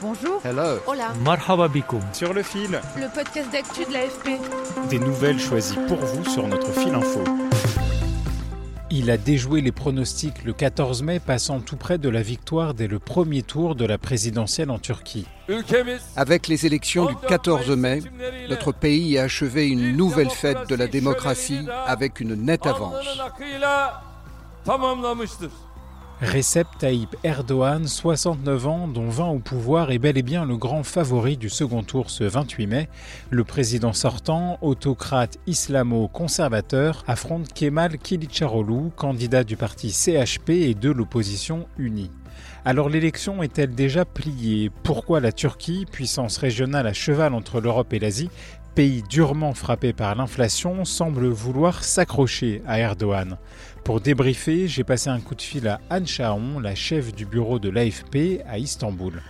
Bonjour. Hello. Hola. Marhaba Sur le fil. Le podcast d'actu de l'AFP. Des nouvelles choisies pour vous sur notre fil info. Il a déjoué les pronostics le 14 mai, passant tout près de la victoire dès le premier tour de la présidentielle en Turquie. Avec les élections du 14 mai, notre pays a achevé une nouvelle fête de la démocratie avec une nette avance. Recep Tayyip Erdogan, 69 ans, dont 20 au pouvoir, est bel et bien le grand favori du second tour ce 28 mai. Le président sortant, autocrate islamo-conservateur, affronte Kemal Kilicdaroglu, candidat du parti CHP et de l'opposition unie. Alors l'élection est-elle déjà pliée? Pourquoi la Turquie, puissance régionale à cheval entre l'Europe et l'Asie, pays durement frappé par l'inflation, semble vouloir s'accrocher à Erdogan? Pour débriefer, j'ai passé un coup de fil à Anne Chaon, la chef du bureau de l'AFP à Istanbul.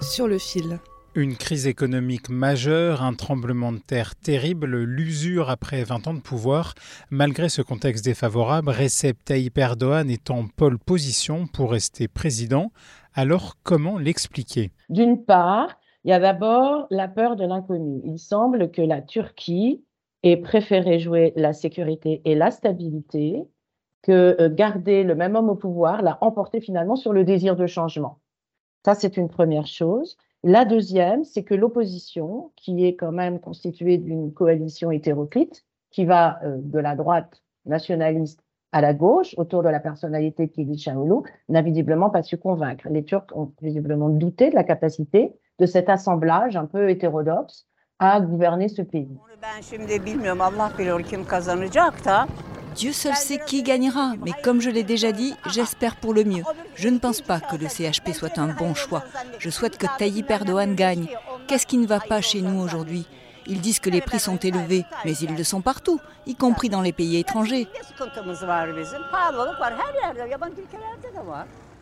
Sur le fil. Une crise économique majeure, un tremblement de terre terrible, l'usure après 20 ans de pouvoir. Malgré ce contexte défavorable, Recep Tayyip Erdogan est en pole position pour rester président. Alors comment l'expliquer? D'une part, il y a d'abord la peur de l'inconnu. Il semble que la Turquie ait préféré jouer la sécurité et la stabilité que euh, garder le même homme au pouvoir l'a emporté finalement sur le désir de changement. Ça, c'est une première chose. La deuxième, c'est que l'opposition, qui est quand même constituée d'une coalition hétéroclite, qui va euh, de la droite nationaliste à la gauche, autour de la personnalité de Kılıçdaroğlu, n'a visiblement pas su convaincre. Les Turcs ont visiblement douté de la capacité de cet assemblage un peu hétérodoxe à gouverner ce pays. Dieu seul sait qui gagnera, mais comme je l'ai déjà dit, j'espère pour le mieux. Je ne pense pas que le CHP soit un bon choix. Je souhaite que Tayyip Erdogan gagne. Qu'est-ce qui ne va pas chez nous aujourd'hui? Ils disent que les prix sont élevés, mais ils le sont partout, y compris dans les pays étrangers.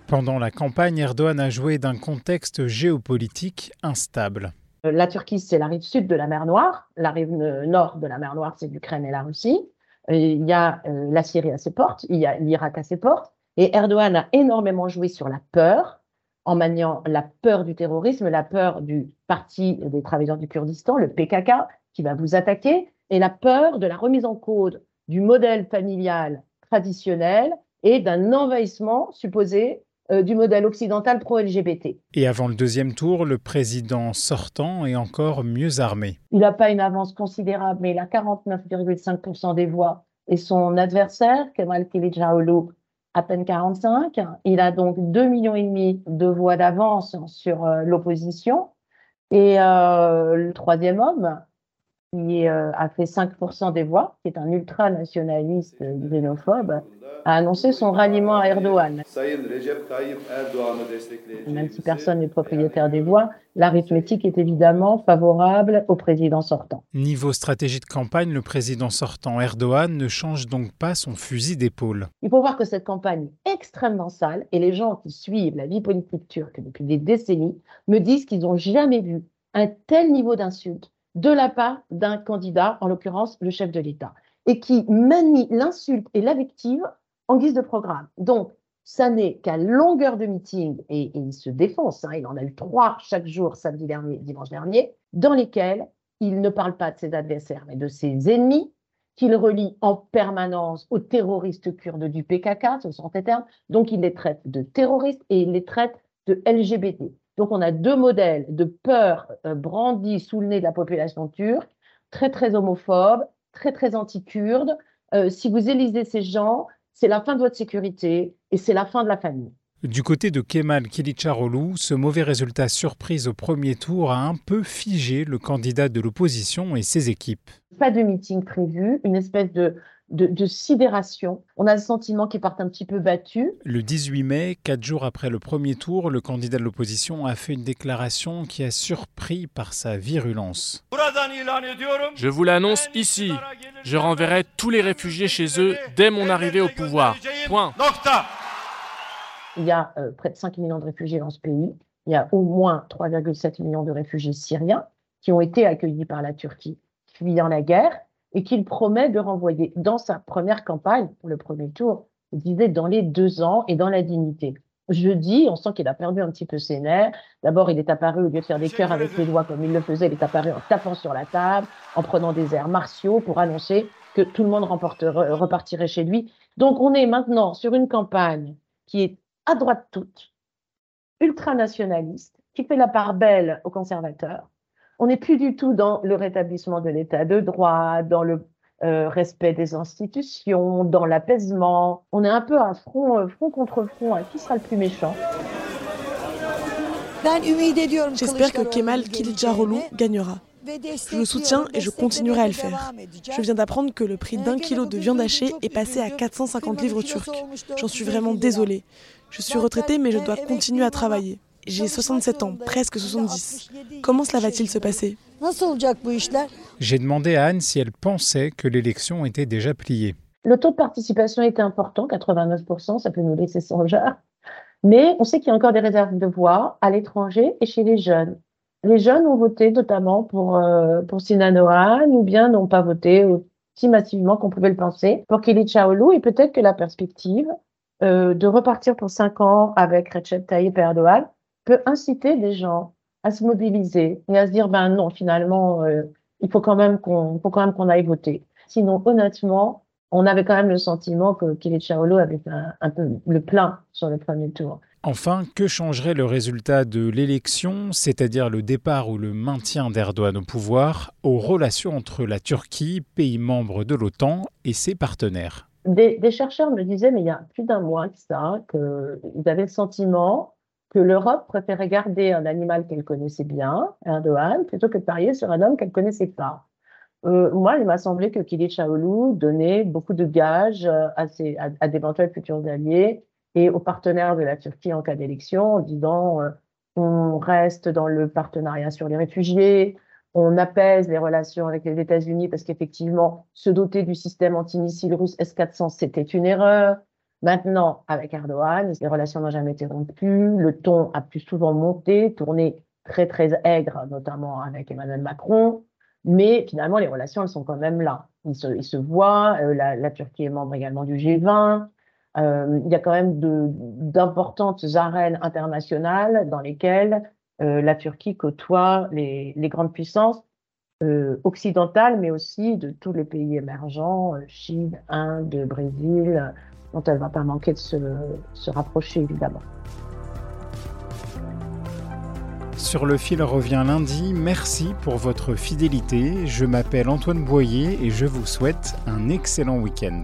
Pendant la campagne, Erdogan a joué d'un contexte géopolitique instable. Euh, la Turquie, c'est la rive sud de la mer Noire. La rive nord de la mer Noire, c'est l'Ukraine et la Russie. il y a euh, la Syrie à ses portes, il y a l'Irak à ses portes. Et Erdogan a énormément joué sur la peur, en maniant la peur du terrorisme, la peur du Parti des travailleurs du Kurdistan, le PKK, qui va vous attaquer, et la peur de la remise en cause du modèle familial traditionnel et d'un envahissement supposé euh, du modèle occidental pro-LGBT. Et avant le deuxième tour, le président sortant est encore mieux armé. Il n'a pas une avance considérable, mais il a 49,5% des voix. Et son adversaire, Kemal Kılıçdaroğlu, à peine 45. Il a donc 2,5 millions et demi de voix d'avance sur euh, l'opposition. Et euh, le troisième homme, qui a fait 5% des voix, qui est un ultranationaliste xénophobe, a annoncé son ralliement à Erdogan. Même si personne n'est propriétaire des voix, l'arithmétique est évidemment favorable au président sortant. Niveau stratégie de campagne, le président sortant Erdogan ne change donc pas son fusil d'épaule. Il faut voir que cette campagne est extrêmement sale et les gens qui suivent la vie politique turque depuis des décennies me disent qu'ils n'ont jamais vu un tel niveau d'insulte de la part d'un candidat, en l'occurrence le chef de l'État, et qui manie l'insulte et l'invective en guise de programme. Donc, ça n'est qu'à longueur de meeting, et, il se défonce, hein, il en a eu trois chaque jour, samedi dernier, dimanche dernier, dans lesquels il ne parle pas de ses adversaires, mais de ses ennemis, qu'il relie en permanence aux terroristes kurdes du PKK, ce sont ses termes, donc il les traite de terroristes et il les traite de LGBT. Donc on a deux modèles de peur euh, brandis sous le nez de la population turque, très très homophobes, très très anti-kurdes. Euh, si vous élisez ces gens, c'est la fin de votre sécurité et c'est la fin de la famille. Du côté de Kemal Kilicdaroglu, ce mauvais résultat surprise au premier tour a un peu figé le candidat de l'opposition et ses équipes. Pas de meeting prévu, une espèce de de, sidération. On a le sentiment qu'ils partent un petit peu battus. Le 18 mai, quatre jours après le premier tour, le candidat de l'opposition a fait une déclaration qui a surpris par sa virulence. Je vous l'annonce ici. Je renverrai tous les réfugiés chez eux dès mon arrivée au pouvoir. Point. Il y a euh, près de 5 millions de réfugiés dans ce pays. Il y a au moins 3,7 millions de réfugiés syriens qui ont été accueillis par la Turquie, fuyant la guerre et qu'il promet de renvoyer dans sa première campagne, pour le premier tour, il disait dans les deux ans et dans la dignité. Jeudi, on sent qu'il a perdu un petit peu ses nerfs. D'abord, il est apparu, au lieu de faire des cœurs avec les doigts comme il le faisait, il est apparu en tapant sur la table, en prenant des airs martiaux pour annoncer que tout le monde repartirait chez lui. Donc, on est maintenant sur une campagne qui est à droite toute, ultranationaliste, qui fait la part belle aux conservateurs, on n'est plus du tout dans le rétablissement de l'état de droit, dans le euh, respect des institutions, dans l'apaisement. On est un peu à front, euh, front contre front. Hein. Qui sera le plus méchant? J'espère que Kemal Kilicdaroglu gagnera. Je le soutiens et je continuerai à le faire. Je viens d'apprendre que le prix d'un kilo de viande hachée est passé à 450 livres turcs. J'en suis vraiment désolée. Je suis retraitée mais je dois continuer à travailler. J'ai 67 ans, presque 70. Comment cela va-t-il se passer J'ai demandé à Anne si elle pensait que l'élection était déjà pliée. Le taux de participation était important, 89%, ça peut nous laisser songeur. Mais on sait qu'il y a encore des réserves de voix à l'étranger et chez les jeunes. Les jeunes ont voté notamment pour, euh, pour ou bien n'ont pas voté aussi massivement qu'on pouvait le penser pour Kili Chaoulou et peut-être que la perspective euh, de repartir pour cinq ans avec Recep Tayyip Erdogan peut inciter des gens à se mobiliser et à se dire ben non finalement euh, il faut quand même qu'on faut quand même qu'on aille voter. Sinon honnêtement on avait quand même le sentiment que Kili Chaolo avait un, un peu le plein sur le premier tour. Enfin, que changerait le résultat de l'élection, c'est-à-dire le départ ou le maintien d'Erdogan au pouvoir, aux relations entre la Turquie, pays membre de l'OTAN, et ses partenaires? Des, des, chercheurs me disaient, mais il y a plus d'un mois que ça, qu'ils avaient le sentiment que l'Europe préférait garder un animal qu'elle connaissait bien, Erdogan, plutôt que de parier sur un homme qu'elle connaissait pas. Euh, moi, il m'a semblé que Kili Chaoulou donnait beaucoup de gages euh, à, ses, à, d'éventuels futurs alliés et aux partenaires de la Turquie en cas d'élection, en disant euh, on reste dans le partenariat sur les réfugiés, on apaise les relations avec les États-Unis parce qu'effectivement, se doter du système antimissile russe S-400, c'était une erreur. Maintenant, avec Erdogan, les relations n'ont jamais été rompues, le ton a plus souvent monté, tourné très très aigre, notamment avec Emmanuel Macron, mais finalement les relations elles sont quand même là. Ils se, voient, euh, la, Turquie est membre également du G20, euh, il y a quand même d'importantes arènes internationales dans lesquelles euh, la Turquie côtoie les grandes puissances occidentales, mais aussi de tous les pays émergents, Chine, Inde, Brésil, dont elle ne va pas manquer de se, rapprocher, évidemment. Sur le fil revient lundi. Merci pour votre fidélité. Je m'appelle Antoine Boyer et je vous souhaite un excellent week-end.